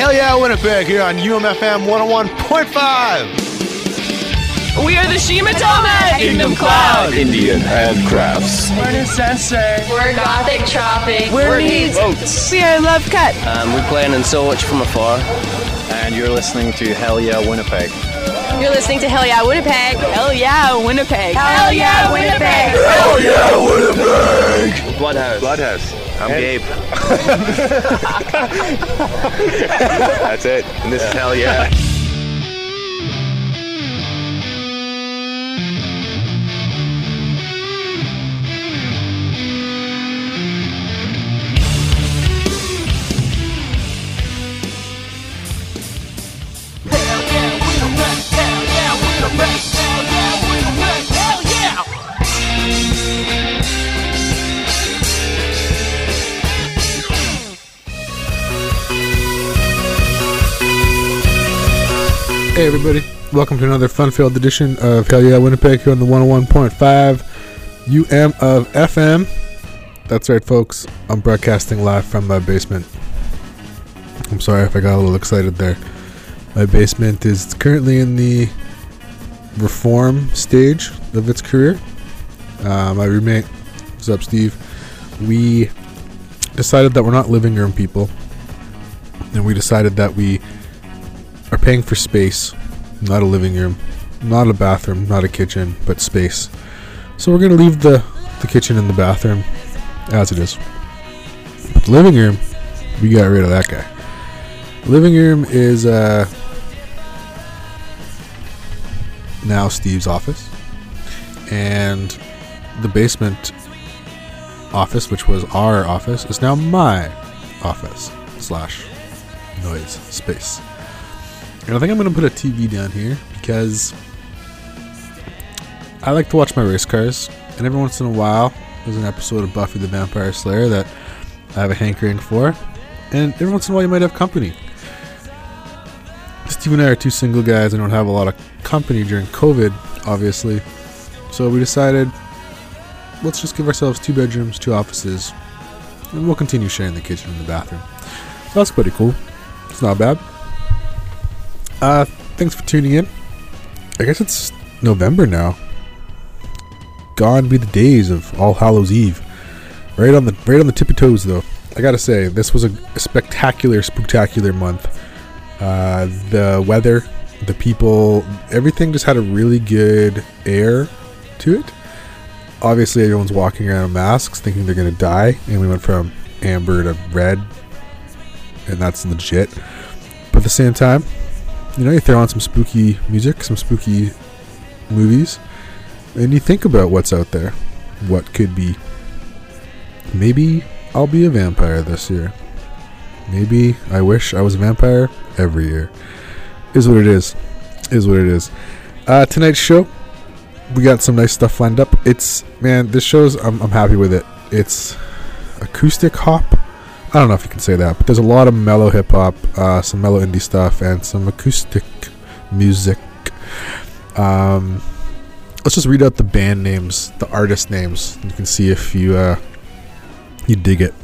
Hell Yeah Winnipeg here on UMFM 101.5. We are the Shimatama Kingdom Cloud. Indian handcrafts. We're Sensei. We're Gothic Tropic. We're Needs. Boats. We are Love Cut. Um, we're playing in so much from afar. And you're listening to Hell Yeah Winnipeg. You're listening to Hell Yeah Winnipeg. Hell yeah, Winnipeg. Hell Yeah Winnipeg. Hell yeah, Winnipeg! Bloodhouse. Bloodhouse. I'm Gabe. That's it. And this is Hell Yeah. Hey everybody, welcome to another fun-filled edition of Hell Yeah Winnipeg here on the 101.5 UM of FM. That's right, folks. I'm broadcasting live from my basement. I'm sorry if I got a little excited there. My basement is currently in the reform stage of its career. Uh, my roommate, what's up, Steve? We decided that we're not living room people, and we decided that we are paying for space, not a living room, not a bathroom, not a kitchen, but space. So we're gonna leave the the kitchen and the bathroom as it is. But the living room, we got rid of that guy. living room is uh now Steve's office, and the basement office, which was our office, is now my office slash noise space. And I think I'm going to put a TV down here because I like to watch my race cars. And every once in a while, there's an episode of Buffy the Vampire Slayer that I have a hankering for. And every once in a while, you might have company. Steve and I are two single guys and don't have a lot of company during COVID, obviously. So we decided let's just give ourselves two bedrooms, two offices, and we'll continue sharing the kitchen and the bathroom. So that's pretty cool. It's not bad. Uh, thanks for tuning in. I guess it's November now. Gone be the days of All Hallows Eve. Right on the right on the tippy toes, though. I gotta say, this was a, spectacular, spectacular month. Uh, the weather, the people, everything just had a really good air to it. Obviously, everyone's walking around in masks, thinking they're gonna die, and we went from amber to red, and that's legit. But at the same time, you know, you throw on some spooky music, some spooky movies, and you think about what's out there. What could be. Maybe I'll be a vampire this year. Maybe I wish I was a vampire every year. Is what it is. Is what it is. Uh, tonight's show, we got some nice stuff lined up. It's, man, this show's, I'm, I'm happy with it. It's acoustic hop. I don't know if you can say that, but there's a lot of mellow hip hop, uh, some mellow indie stuff, and some acoustic music. Um, let's just read out the band names, the artist names. You can see if you uh, you dig it.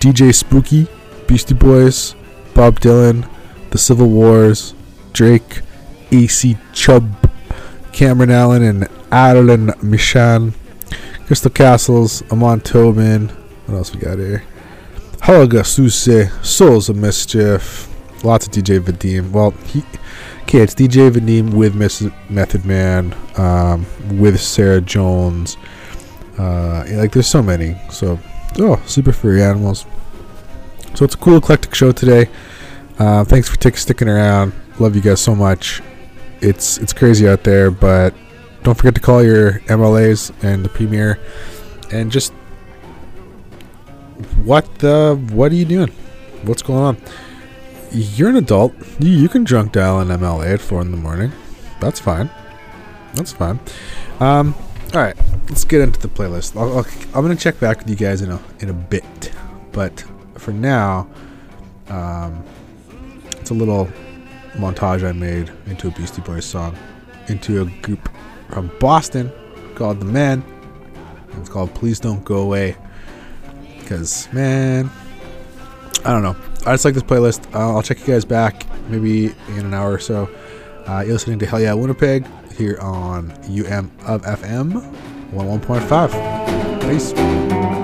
DJ Spooky, Beastie Boys, Bob Dylan, The Civil Wars, Drake, AC Chubb, Cameron Allen, and Adeline Michan, Crystal Castles, Amon Tobin. What else we got here? Helga Suse, Souls of Mischief, lots of DJ Vadim. Well, he, okay, it's DJ Vadim with Method Man, um, with Sarah Jones. Uh, like there's so many. So, oh, super furry animals. So it's a cool eclectic show today. Uh, thanks for tick sticking around. Love you guys so much. It's it's crazy out there, but don't forget to call your MLAs and the premier, and just what the what are you doing? What's going on? You're an adult. You, you can drunk dial an MLA at four in the morning. That's fine. That's fine. Um, all right, let's get into the playlist. I'll, I'll, I'm gonna check back with you guys in a in a bit, but for now, um, it's a little montage I made into a Beastie Boys song, into a group from Boston called The Men. It's called Please Don't Go Away. Because, man, I don't know. I just like this playlist. Uh, I'll check you guys back maybe in an hour or so. Uh, you're listening to Hell Yeah Winnipeg here on UM of FM 11.5. Peace.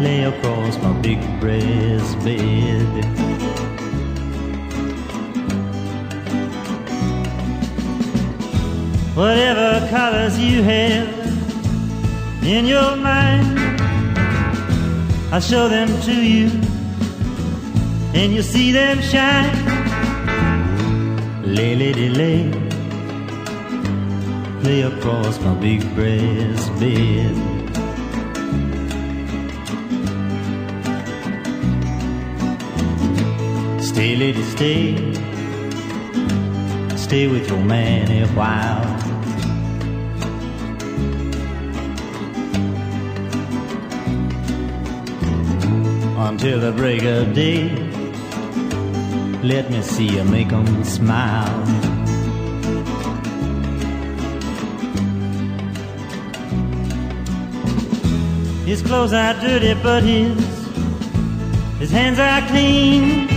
My big breast bed. Whatever colors you have in your mind, I'll show them to you, and you'll see them shine. Lay, lady, lay, lay across my big breast bed. Stay, lady, stay. Stay with your man a while. Until the break of day. Let me see you make 'em smile. His clothes are dirty, but his his hands are clean.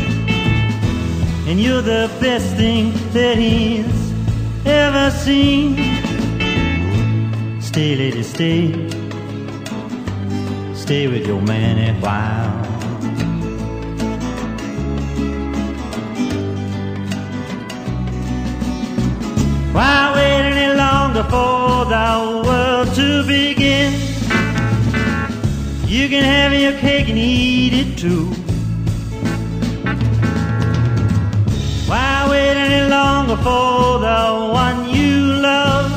And you're the best thing that he's ever seen. Stay, lady, stay. Stay with your man a while. Why wait any longer for the world to begin? You can have your cake and eat it too. Longer for the one you love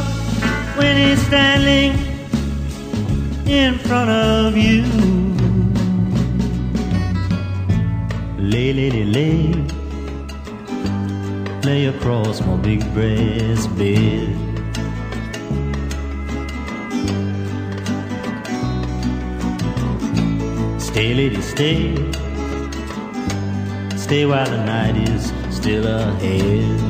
when he's standing in front of you? Lay, lay, lay, lay, lay across my big breast bed. Stay, lady, stay. Stay while the night is still ahead.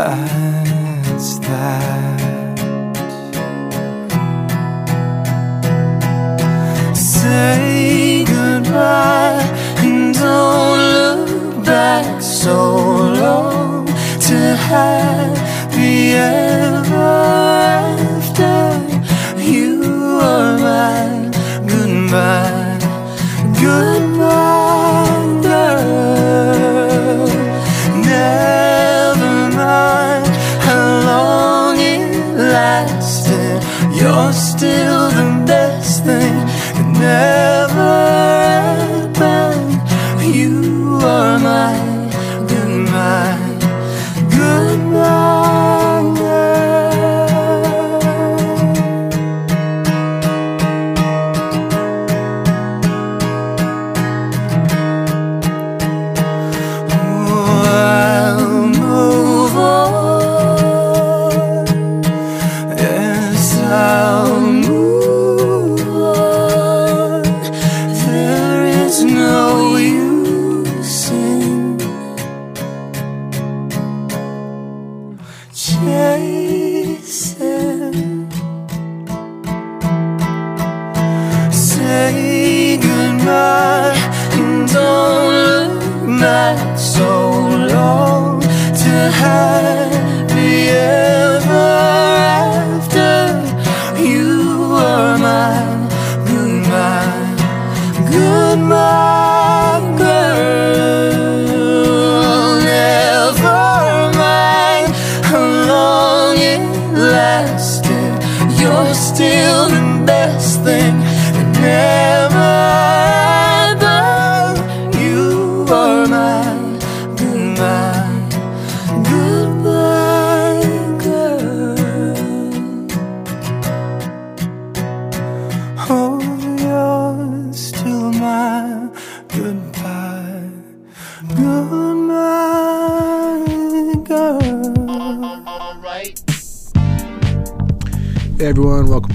That's that. Say goodbye and don't look back so long to happy ever Still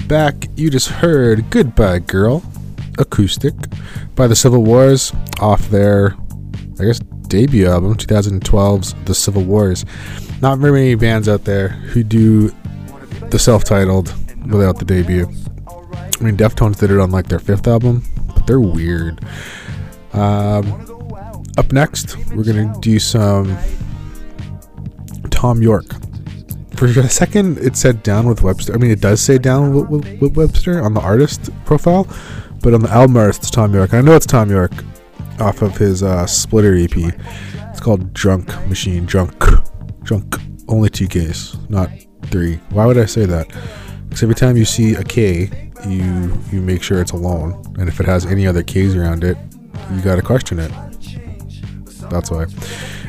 back. You just heard Goodbye Girl, acoustic, by the Civil Wars, off their, I guess, debut album, 2012's The Civil Wars. Not very many bands out there who do the self titled without the debut. I mean, Deftones did it on like their fifth album, but they're weird. Um, up next, we're gonna do some Thom Yorke. For a second, it said down with Webster. I mean, it does say down with, with, with Webster on the artist profile, but on the album art, it's Thom Yorke. I know it's Thom Yorke off of his uh, Splitter EP. It's called Drunkk Machine. Drunk. Drunk. Only two Ks, not three. Why would I say that? Because every time you see a K, you you make sure it's alone, and if it has any other Ks around it, you gotta question it. That's why.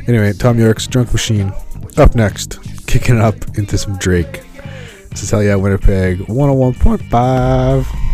Anyway, Thom Yorke's Drunkk Machine. Up next, kicking up into some Drake. Yeah Winnipeg 101.5.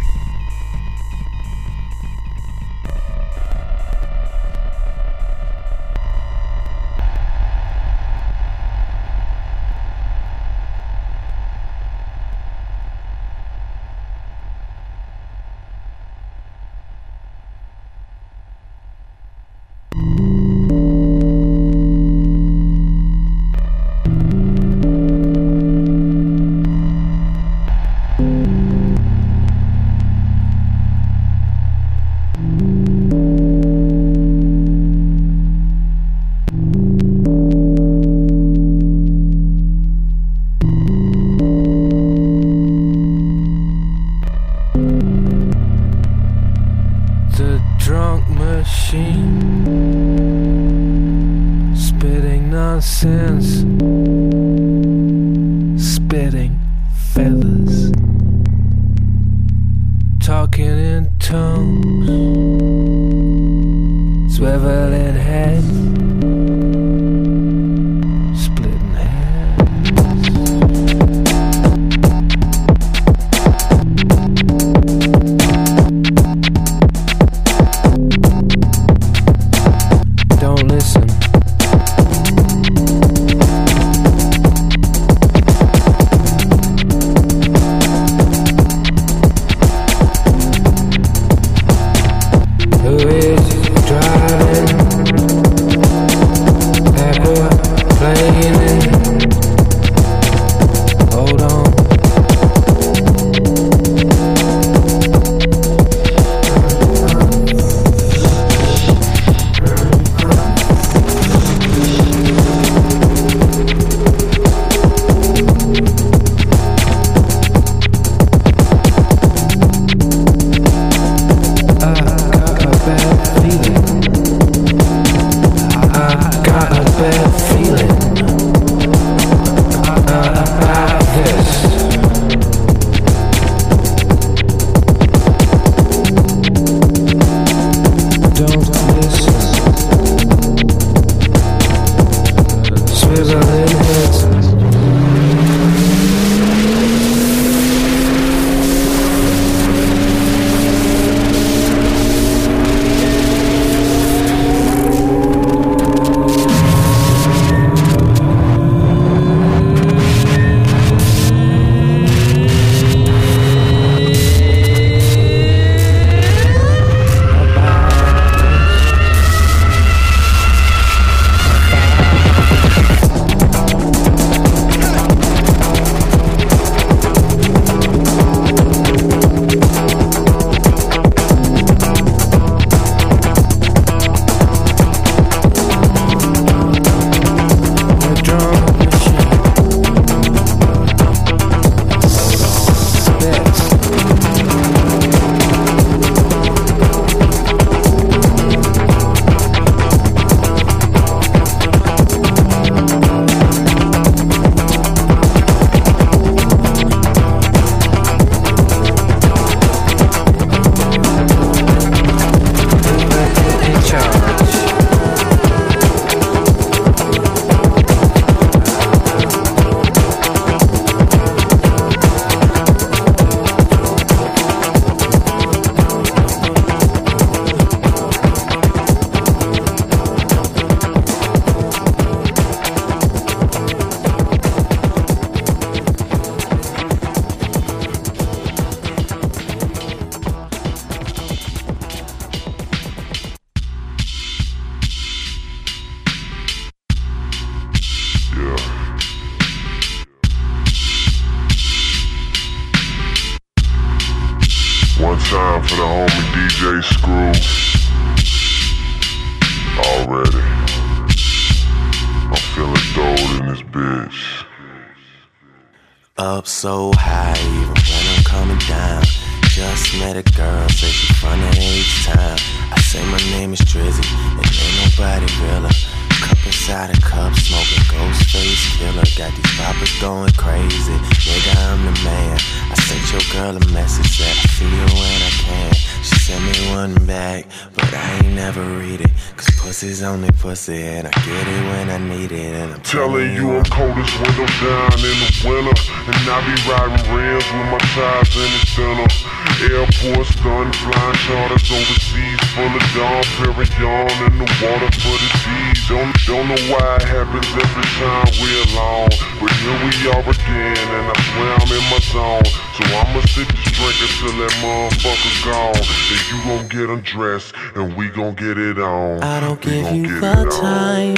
happens every time we're alone. But here we are again, and I swear I'm in my zone. So I'ma sip this drink until that motherfucker gone. Then you gon' get undressed, and we gon' get it on. I don't We give you the time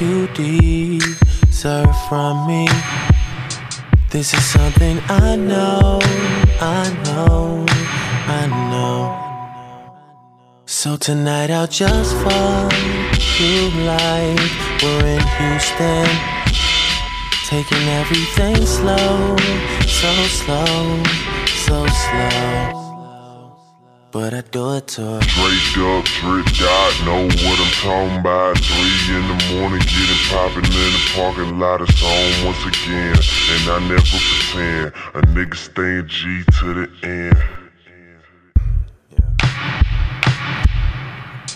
you deserve from me. This is something I know, I know, I know. So tonight I'll just fall you like we're in Houston. Taking everything slow, so slow, so slow. But I do it to. Draped up, dripped out, know what I'm talking about. Three in the morning, getting poppin' in the parking lot. It's on once again, and I never pretend. A nigga staying G to the end.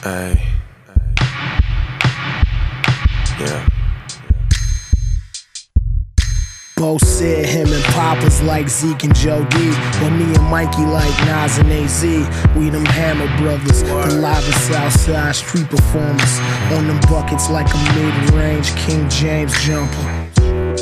Hey. Yeah. Bo said him and Papa's like Zeke and Joe D. But me and Mikey like Nas and AZ. We them Hammer brothers, the live and Southside street performers. On them buckets like a mid range King James jumper.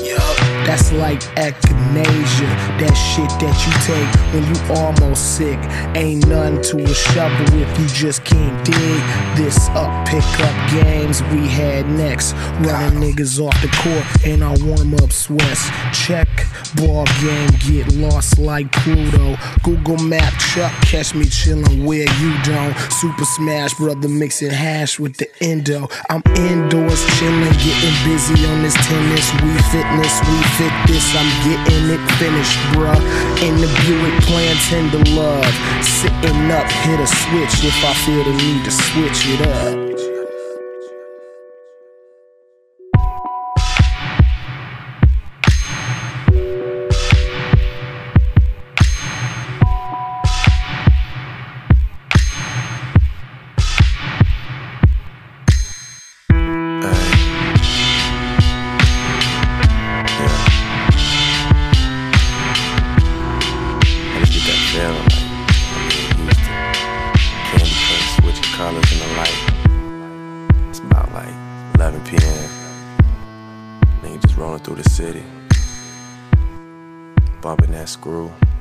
Yup, that's like echinacea. That shit that you take when you almost sick. Ain't nothing to a shovel if you just can't dig this up. Pick up games we had next. Running niggas off the court in our warm up sweats. Check ball game, get lost like Pluto. Google Map Chuck, catch me chillin' where you don't. Super Smash Brother mixing hash with the endo. I'm indoors chillin', getting busy on this tennis. We fitness, we fit this. I'm getting it finished, bruh. In the Buick playing tender love. Sitting up, hit a switch if I feel the need to switch it up. Screw.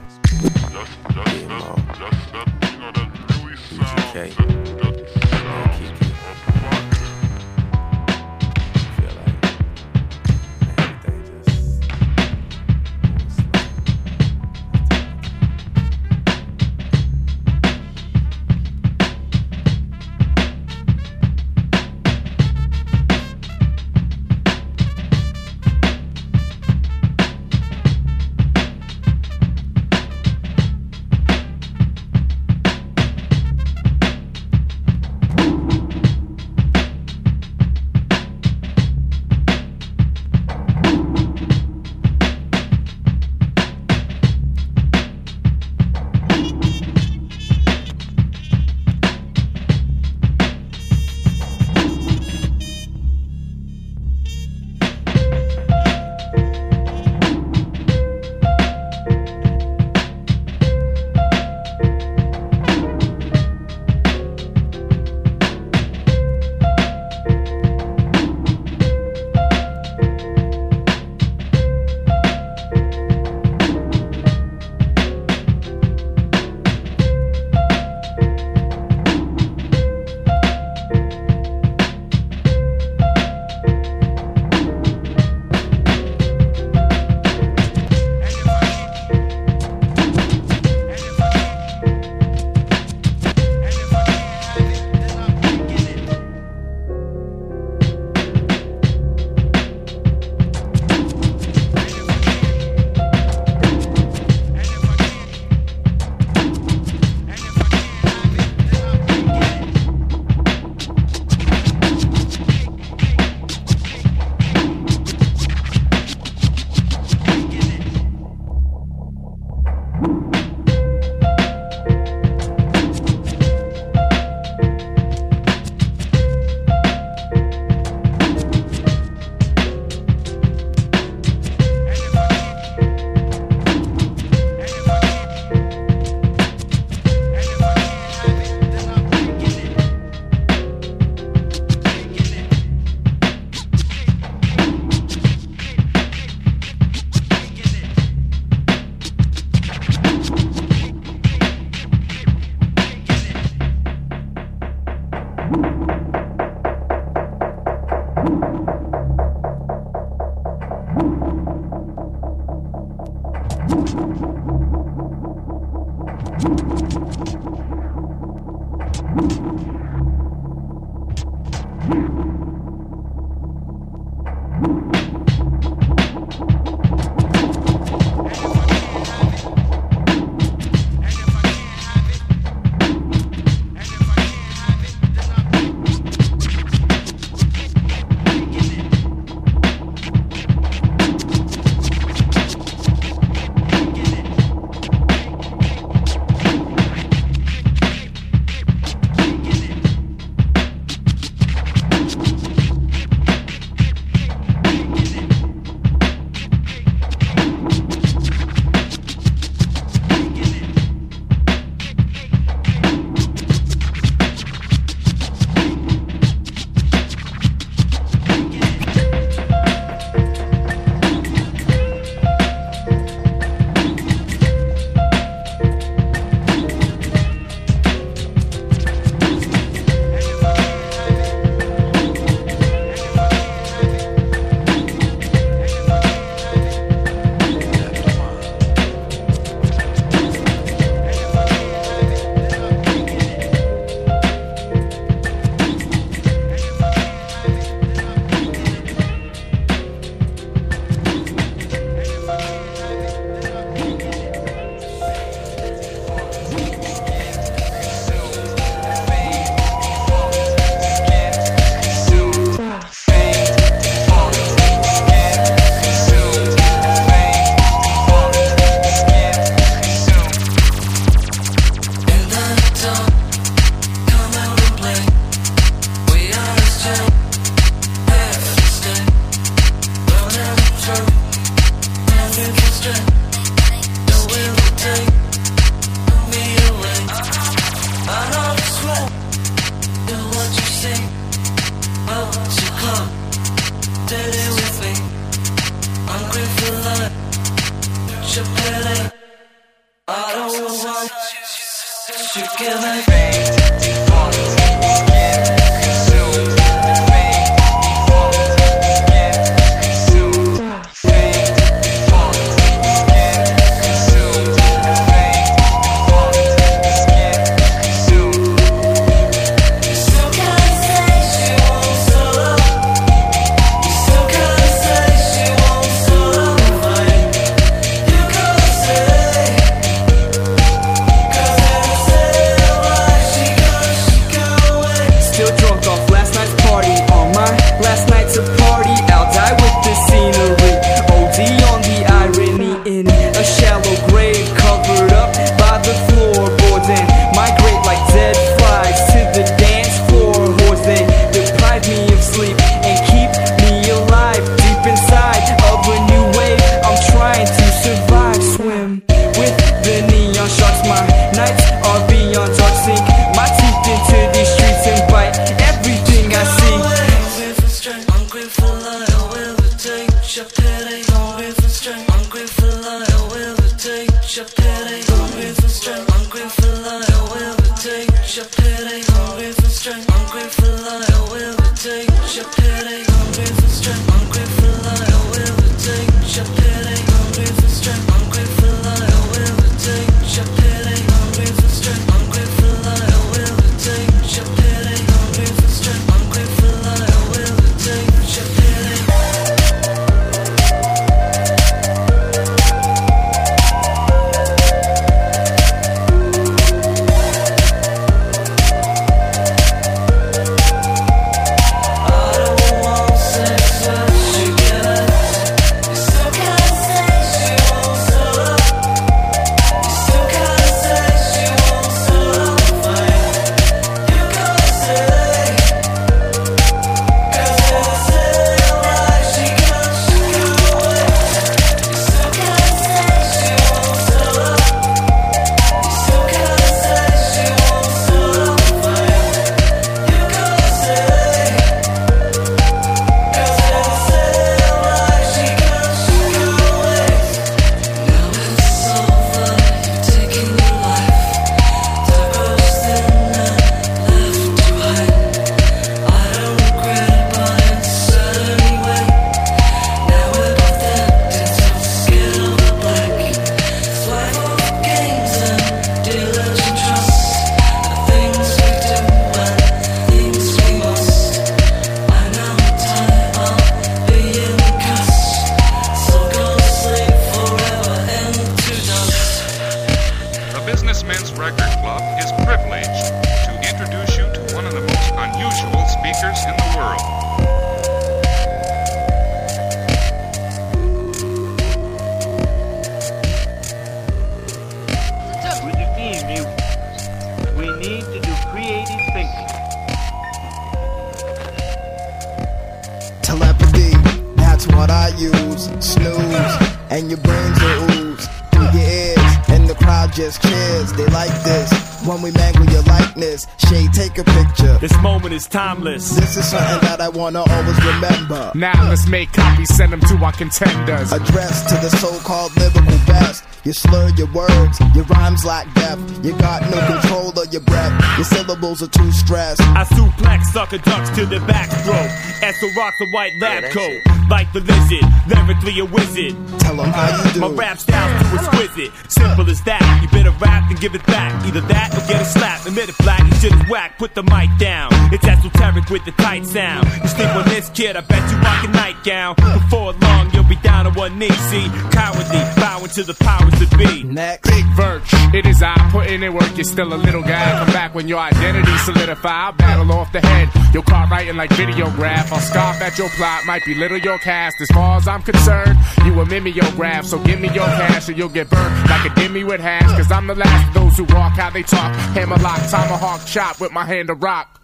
Contenders. Addressed to the so-called lyrical best. You slur your words, your rhymes lack depth. You got no control of your breath. Your syllables are too stressed. I suplex sucker ducks to the back throat. As the rocks a white lab coat. Like the lizard, lyrically a wizard. Tell them how you do. My rap style's too exquisite. Simple as that. You better rap and give it back. Either that or get a slap. Admit it black, you shit is whack. Put the mic down. It's esoteric with the tight sound. You sleep on this kid, I bet you rock a nightgown. Before long, you'll be down on one knee. See, cowardly, bowing to the powers that be. Next. Big Verge, it is I putting in work. You're still a little guy. Come back when your identity solidify. I'll battle off the head. Your car writing like videograph. I'll scoff at your plot. Might be little your cast. As far as I'm concerned, you a mimeograph. So give me your cash or you'll get burned like a dimmy with hash. Cause I'm the last of those who walk how they talk. Hammerlock, tomahawk, chop with my hand to rock.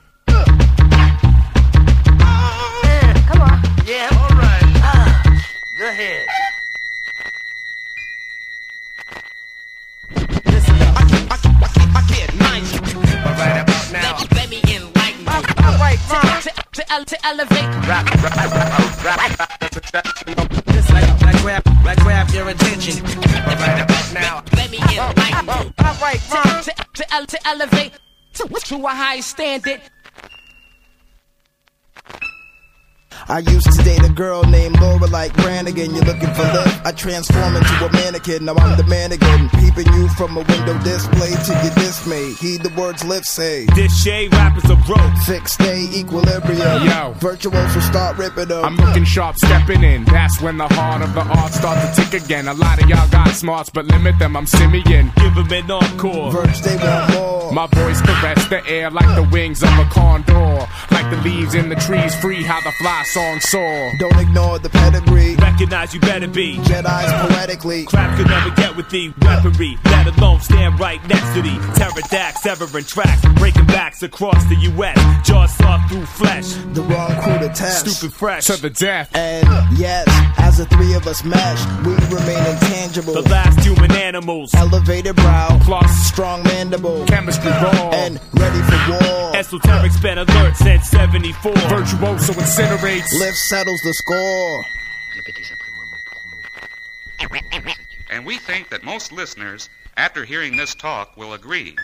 Come on. Yeah, alright. Ah, go ahead. Right about now. Let me enlighten you. Alright, to, to, ele- to elevate. Rap, rap, rap, rap, rap. Just like, like grab, like grab your attention. Right about now. Let me enlighten you. Alright, to, to, to, to elevate to, to a high standard. I used to date a girl named Laura like Branigan. You're looking for love. I transform into a mannequin. Now I'm the man again. Peeping you from a window display to your dismay. Heed the words lips say. This shade rappers are broke. Fixed stay equilibrium. Yo. Virtuosos start ripping them. I'm looking sharp, stepping in. That's when the heart of the art starts to tick again. A lot of y'all got smarts, but limit them. I'm simian. Give them an encore. Verge, they want more. My voice caress the air like the wings of a condor. Like the leaves in the trees, free how the fly song soar. Don't ignore the pedigree. Recognize you better be. Jedi's poetically. Crap could never get with the weaponry. Let alone stand right next to the pterodactyl, severing tracks, breaking backs across the U.S. Jaws soft through flesh. The wrong crew to test. Stupid fresh. To the death. And yes, as the three of us mesh, we remain intangible. The last human animals. Elevated brow, plus strong mandible, chemistry raw, and ready for war. Esoteric's been alert since 74. Virtuoso incinerates. Lift settles the score. And we think that most listeners, after hearing this talk, will agree.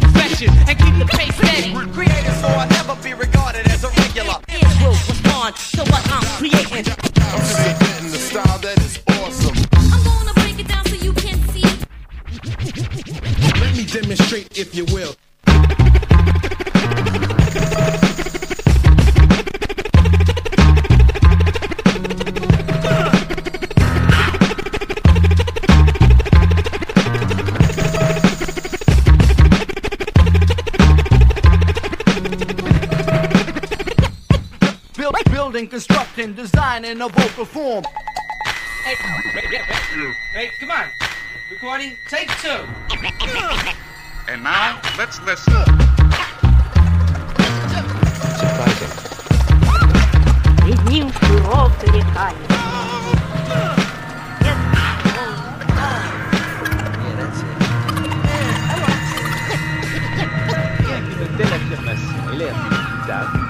Perfection and keep the pace steady. Created so I'll never be regarded as a regular. Ears will respond to what I'm creating. I'm spitting the style that is awesome. I'm gonna break it down so you can see. Let me demonstrate, if you will. Build, building, constructing, designing a vocal form. Hey, hey, come on. Recording, take two. And now, let's listen. Перед ним широкое дыхание. Une telle affirmation est l'air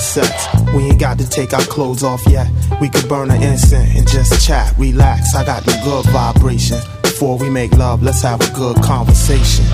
Some mindsets. We ain't got to take our clothes off yet. We could burn an incense and just chat, relax. I got the good vibration. Before we make love, let's have a good conversation.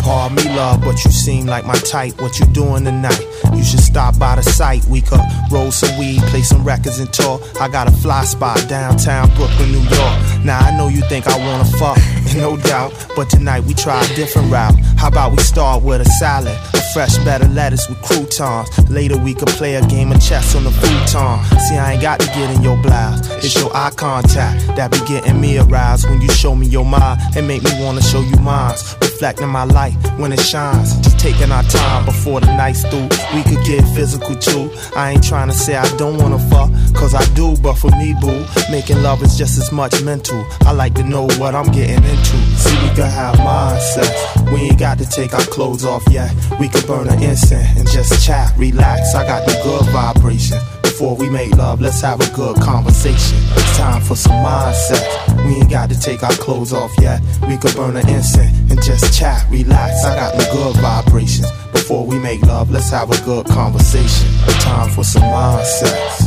Pardon me, love, but you seem like my type. What you doing tonight? You should stop by the site. We could roll some weed, play some records, and talk. I got a fly spot downtown Brooklyn, New York. Now I know you think I wanna fuck, no doubt. But tonight we try a different route. How about we start with a salad, fresh of lettuce with croutons. Later we could play a game of chess on the futon. See, I ain't got to get in your blouse. It's your eye contact that be getting me aroused when you show me your mind and make me wanna show you mine. Reflecting my light when it shines. Just taking our time before the night's through. We could get physical too. I ain't trying to say I don't wanna fuck, cause I do, but for me, boo, making love is just as much mental. I like to know what I'm getting into. See, we could have mindsets. We ain't got to take our clothes off yet. We could burn an incense and just chat, relax. I got the good vibration. Before we make love, let's have a good conversation. It's time for some mindset. We ain't got to take our clothes off yet. We could burn an incense and just chat, relax. I got the good vibrations. Before we make love, let's have a good conversation. It's Time for some mindsets.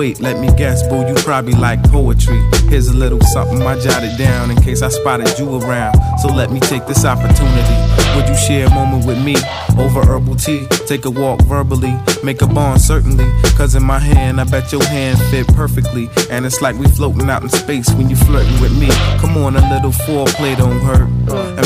Wait, let me guess, boo, you probably like poetry. Here's a little something I jotted down in case I spotted you around. So let me take this opportunity. Would you share a moment with me? Over herbal tea. Take a walk verbally, make a bond certainly. Cause in my hand, I bet your hand fit perfectly. And it's like we floating out in space when you flirting with me. Come on, a little foreplay don't hurt.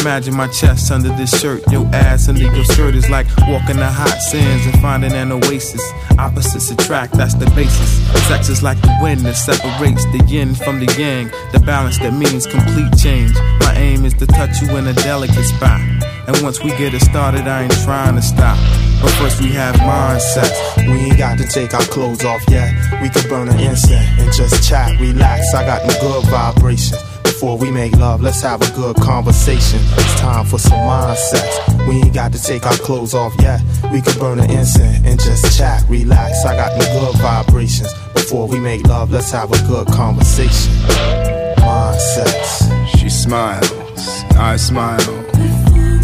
Imagine my chest under this shirt, your ass under your skirt is like walking the hot sands and finding an oasis. Opposites attract, that's the basis. Sex is like the wind that separates the yin from the yang, the balance that means complete change. My aim is to touch you in a delicate spot. And once we get it started, I ain't trying to stop. But first we have mindsets. We ain't got to take our clothes off yet. We could burn an incense and just chat, relax. I got them good vibrations. Before we make love, let's have a good conversation. It's time for some mindsets. We ain't got to take our clothes off yet. We could burn an incense and just chat, relax. I got them good vibrations. Before we make love, let's have a good conversation. Mindsets. She smiles, I smile.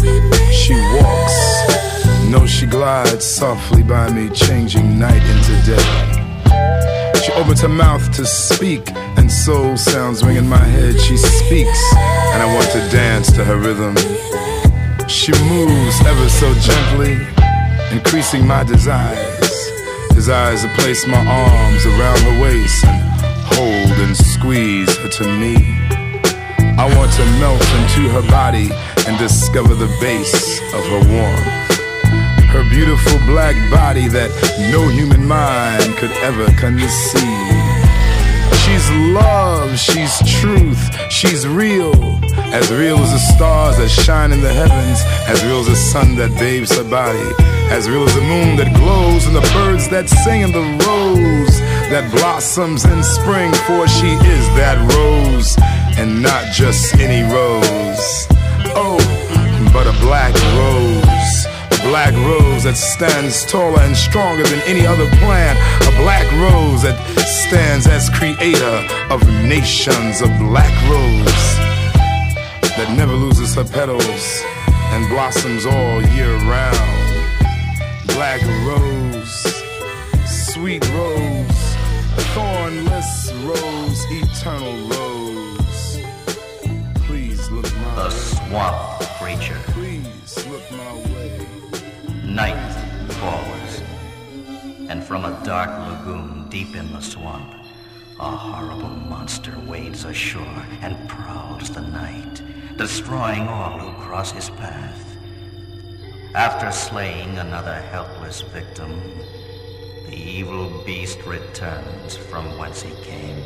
She walks, no, she glides softly by me, changing night into day. She opens her mouth to speak, and soul sounds ring in my head. She speaks, and I want to dance to her rhythm. She moves ever so gently, increasing my desires. Desires to place my arms around her waist and hold and squeeze her to me. I want to melt into her body and discover the base of her warmth. Her beautiful black body that no human mind could ever conceive. She's love, she's truth, she's real. As real as the stars that shine in the heavens, as real as the sun that bathes her body, as real as the moon that glows and the birds that sing and the rose that blossoms in spring. For she is that rose, and not just any rose. Oh, but a black rose. A black rose that stands taller and stronger than any other plant. A black rose that stands as creator of nations. A black rose that never loses her petals and blossoms all year round. Black rose, sweet rose, thornless rose, eternal rose. The swamp creature. Please look my way. Night falls, and from a dark lagoon deep in the swamp, a horrible monster wades ashore and prowls the night, destroying all who cross his path. After slaying another helpless victim, the evil beast returns from whence he came.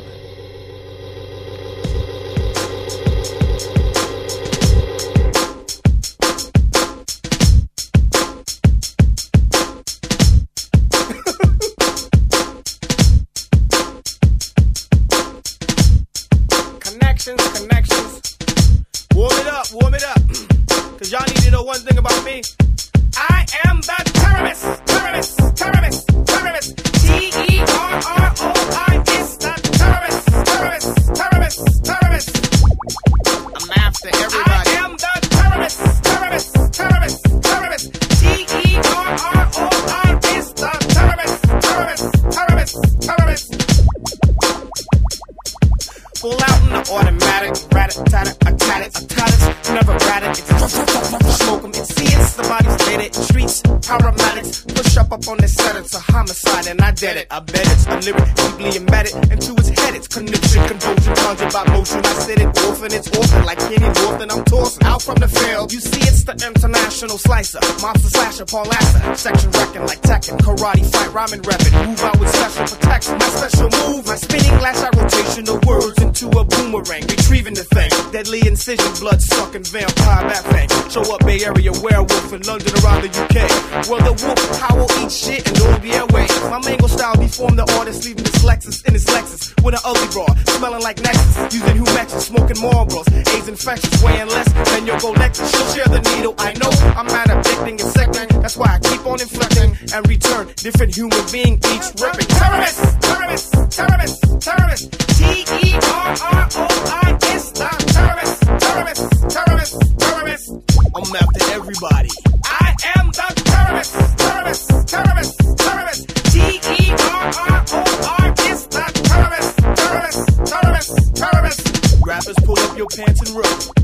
Slicer, mobster Paul section wrecking like Tekken, karate fight, rhyming rapping, move out with special protection. My special move, my spinning glass eye rotation the words into a boomerang, retrieving the thing. Deadly incision, blood sucking vampire bat thing. Show up Bay Area werewolf in London around the UK. Well, the wolf howl, eat shit, and don't be away. My mango style deformed the artist, leaving this Lexus in his Lexus with an ugly bra, smelling like Nexus, using Humexes, smoking Marlboros, AIDS infectious, weighing less than your Lexus. She'll share the needle, I know. I'm mad addicting and second. That's why I keep on inflecting and return different human being each ripping. Terrorist, terrorist, terrorist, terrorist. T E R R O I S. The terrorist, terrorist, terrorist, terrorist. I'm after everybody. I am the terrorist, terrorist, terrorist, terrorist. T E R R O R S. The terrorist, terrorist, terrorist, terrorist. Rappers pull up your pants and run.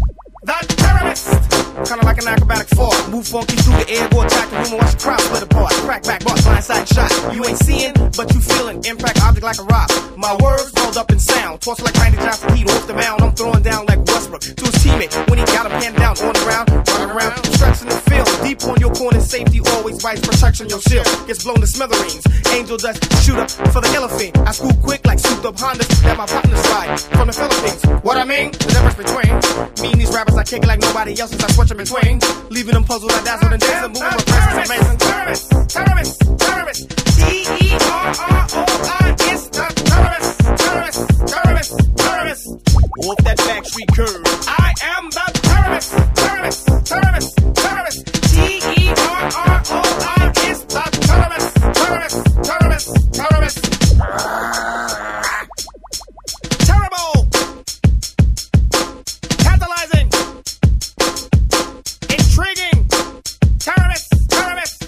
Kinda like an acrobatic fall. Move funky through the air, go attack the room and watch the crowd split apart. Crack back, boss, blindside shot. You ain't seeing, but you feeling. Impact object like a rock. My words rolled up in sound. Tossed like Randy Johnson, heat off the mound. I'm throwing down like Westbrook to his teammate when he got him hand down on the ground. Running around, stretching the field. Deep on your corner, safety always bites. Protection your shield gets blown to smithereens. Angel dust, shoot up for the elephant. I scoop quick like souped up Hondas that my partners ride from the Philippines. What I mean, the difference between me and these rappers. I kick it like nobody else since I switch them in twain. Leaving them puzzled, I dazzle and dazzle, moving with presence amazing. Terrorist, terrorist, terrorist. T-E-R-R-O-I is the terrorist, terrorist, terrorist, terrorist. Off that back street curve. I am the terrorist, terrorist, terrorist, terrorist. T-E-R-R-O-I the terrorist, terrorist, terrorist, terrorist. Terrible! Intriguing! Terrorists! Terrorists!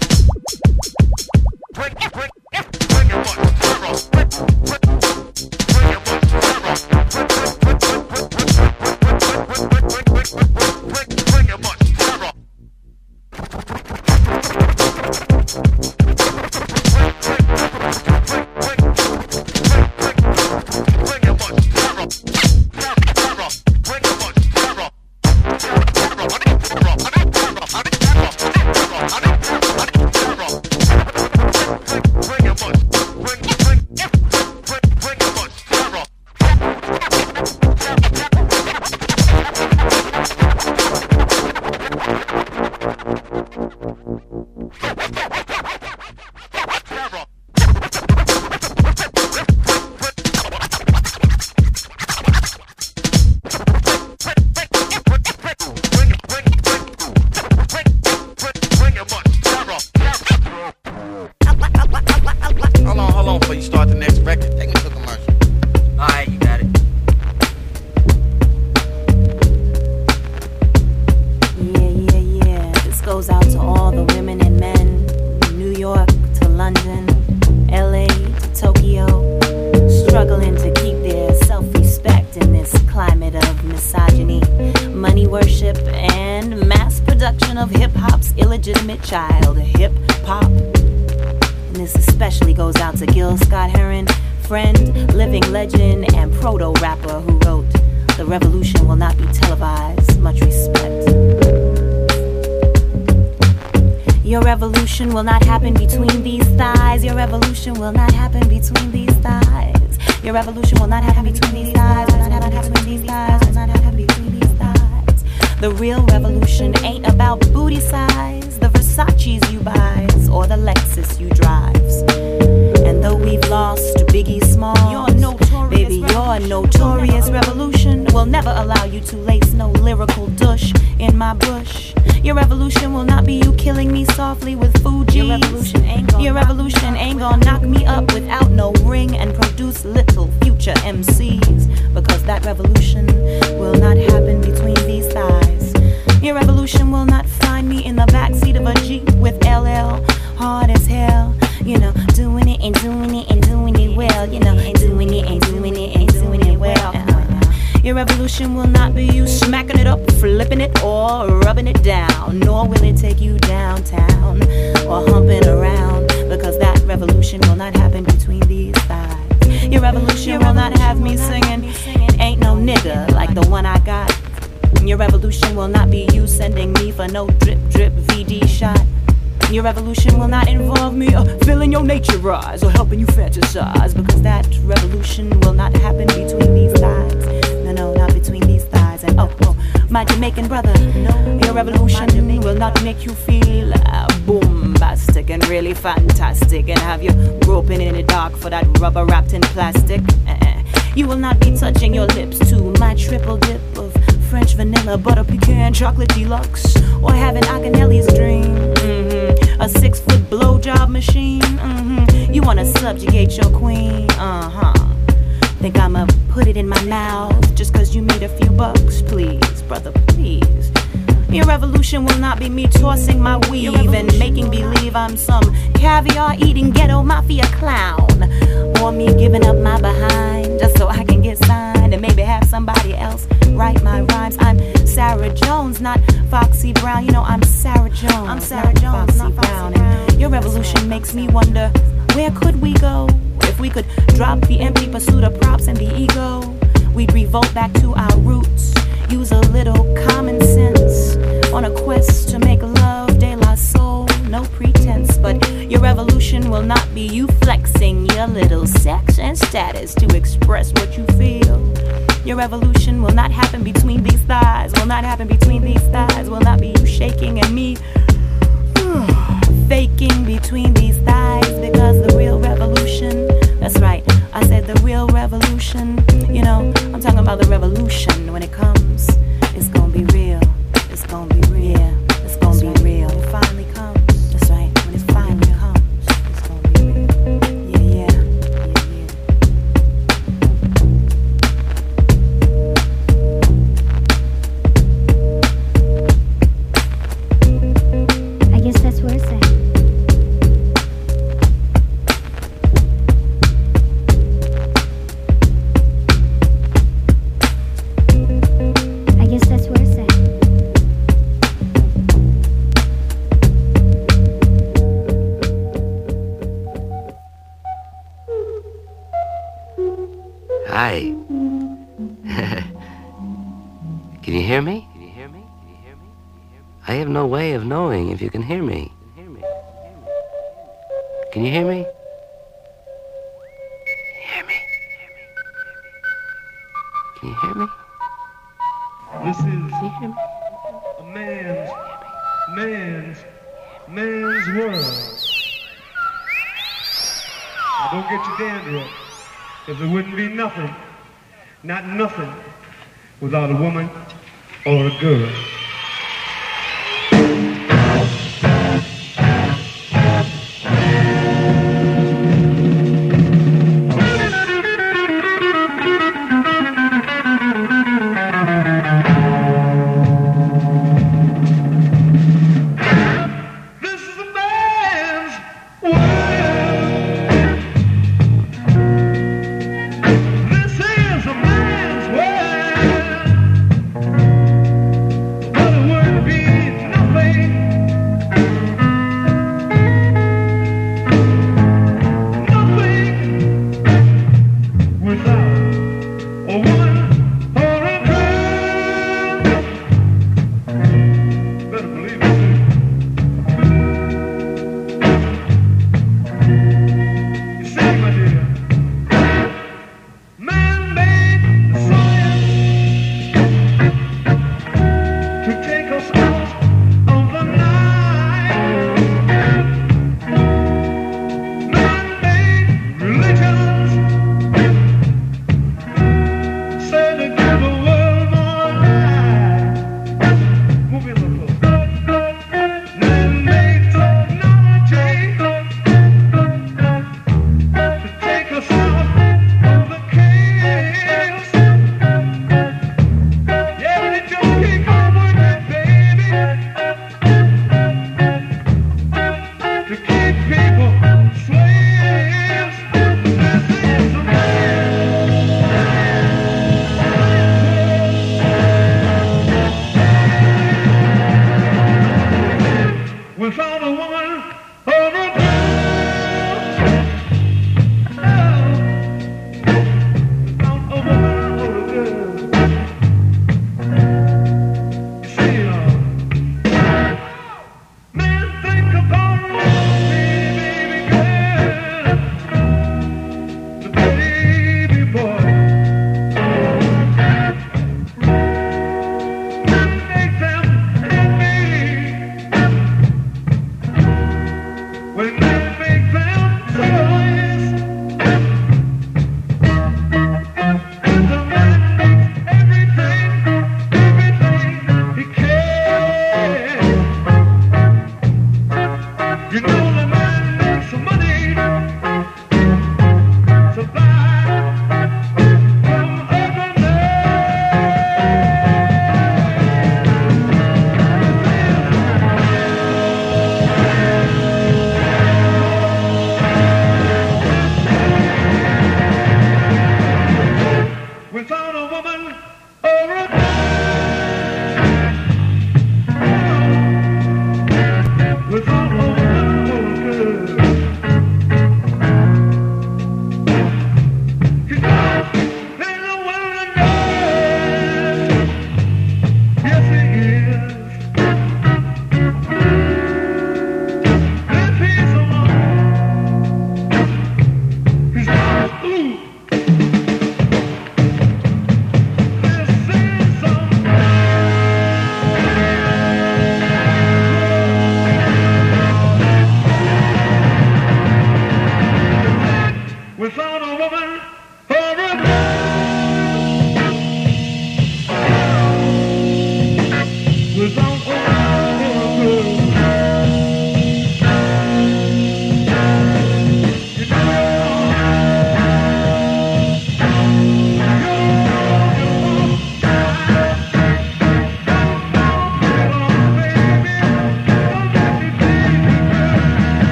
And to express what you feel. Your revolution will not happen between these thighs, will not happen between these thighs, will not be you shaking and me faking between these thighs because the real revolution, that's right, I said the real revolution, you know, I'm talking about the revolution when it comes, knowing if you can hear me. Can you hear me? Can you hear me? Can you hear me? This is a man's, man's, man's world. Now don't get your dander up, because it wouldn't be nothing, not nothing, without a woman or a girl.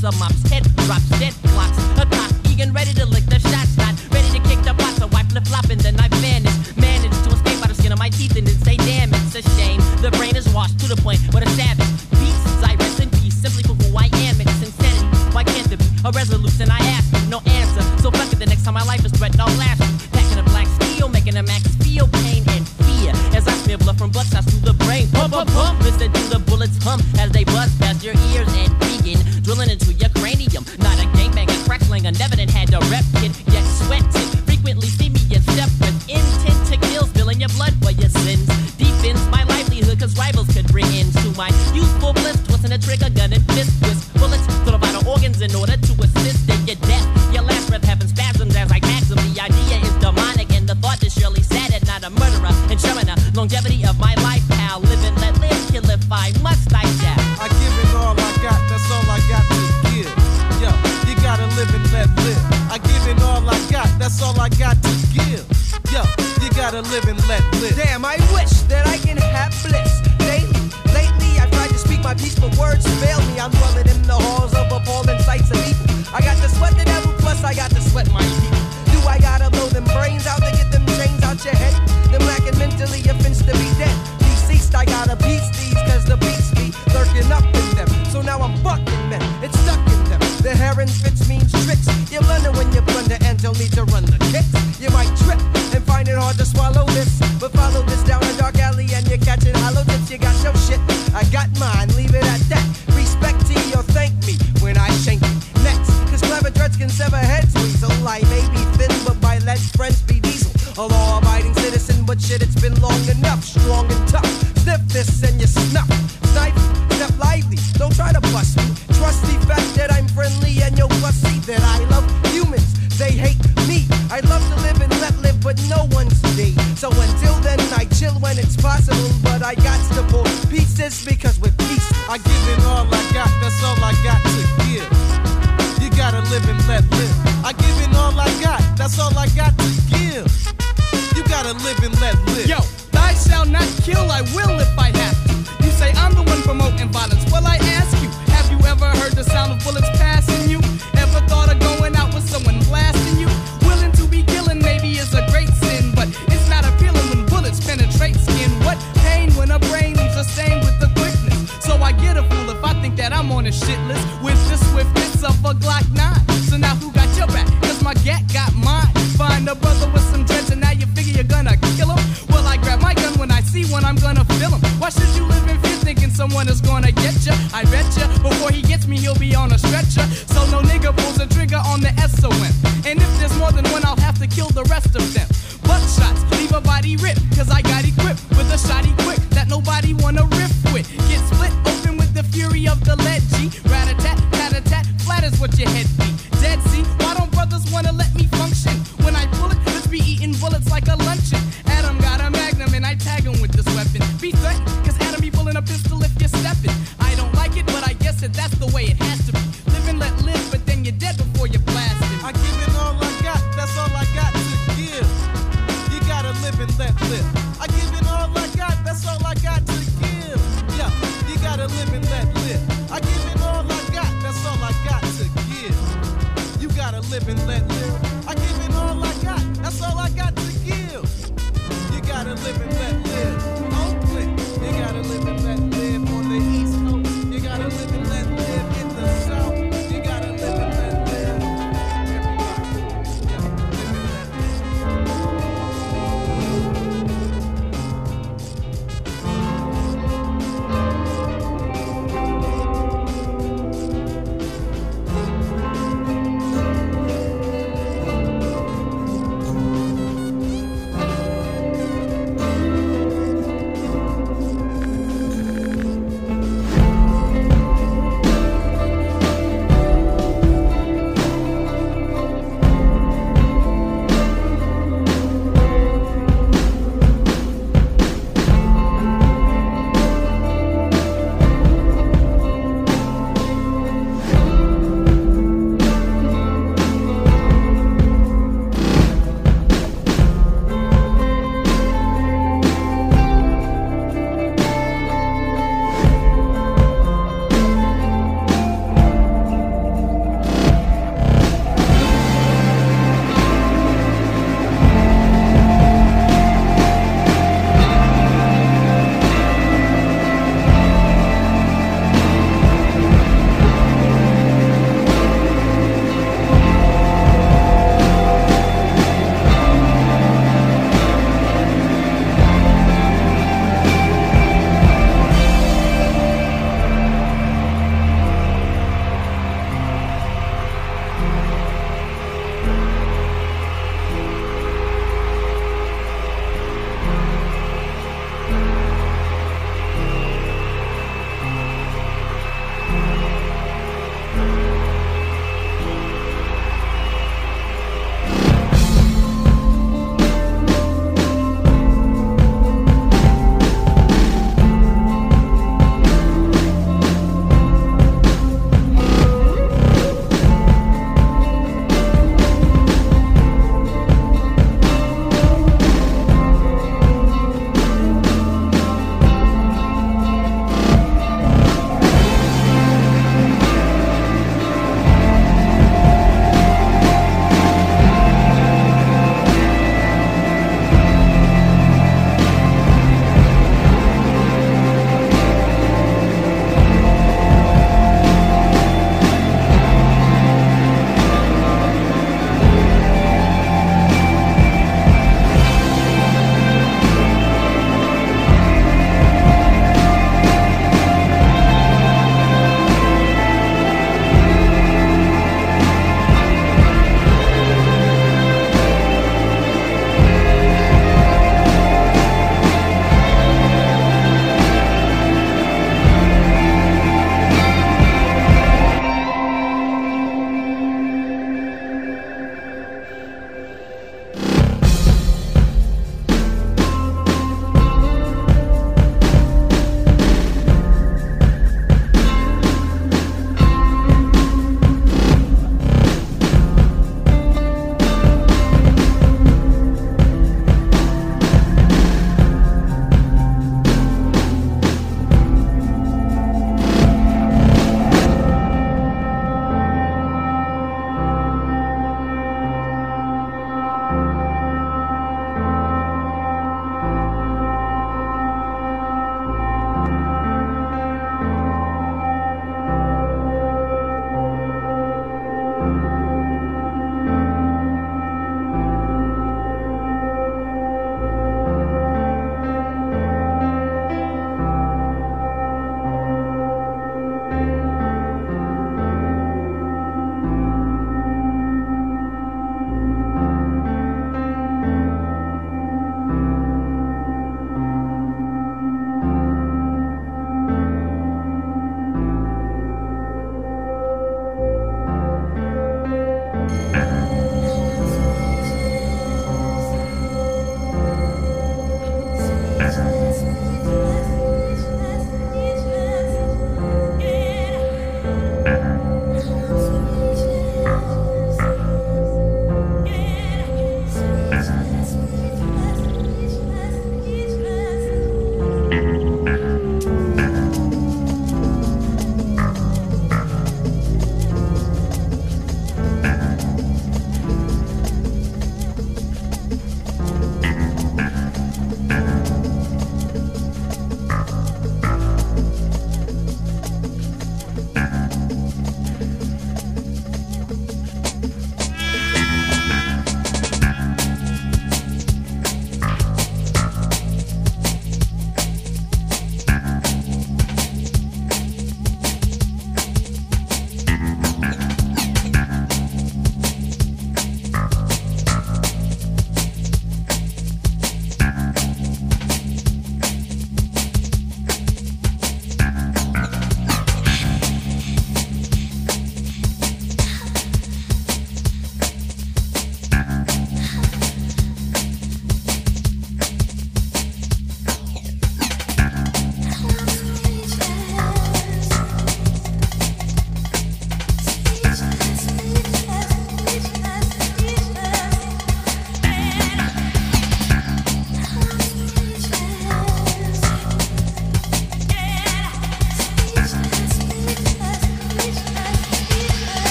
jobs of mops, head drops, dead blocks, a cock, eager, ready to lick the shots, not ready to kick the box, a wipe flip flop, and then I vanish, managed to escape by the skin of my teeth and then say, damn, it's a shame. The brain is washed to the point where the savage beats, I rest in peace simply for who I am, it's insanity. Why can't there be a resolution? I ask, no answer. So fuck it, the next time my life is threatened, I'll lash. Packing a black steel, making a max feel pain and fear. As I smear blood from buckshots shots through the brain, pump, pump, pump. Listen to the bullets hum as they bust past your ears and wanted to. Yeah.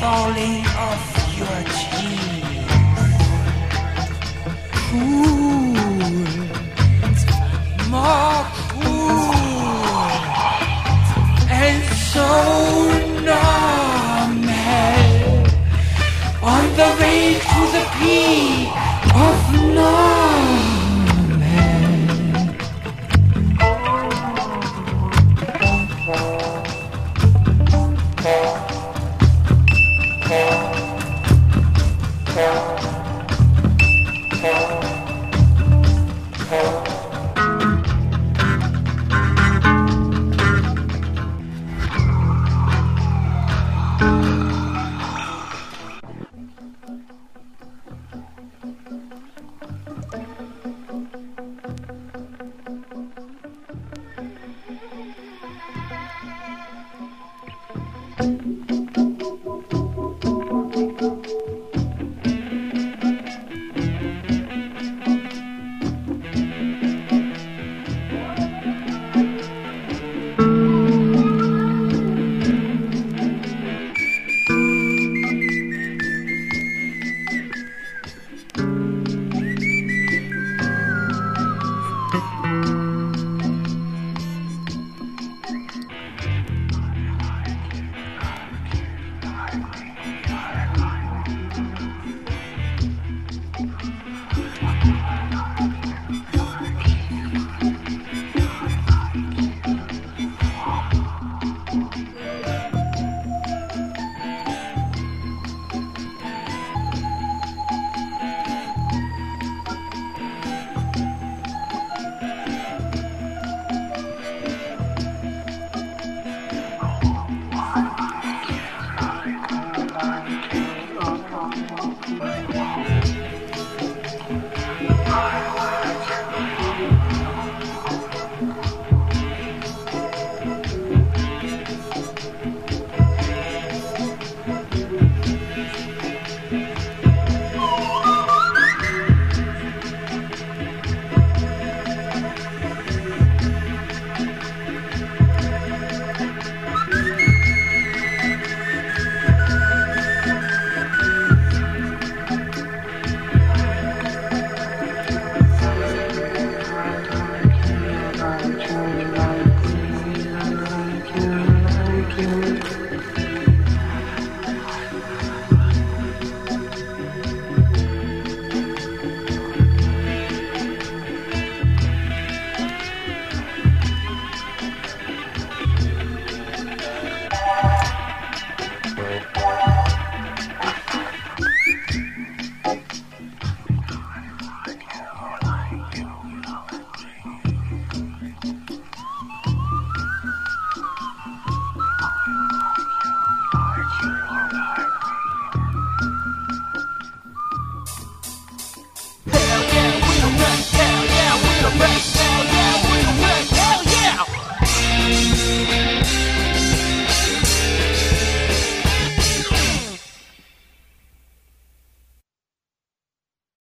Falling off your teeth. Cool, more cool and so normal on the way to the peak of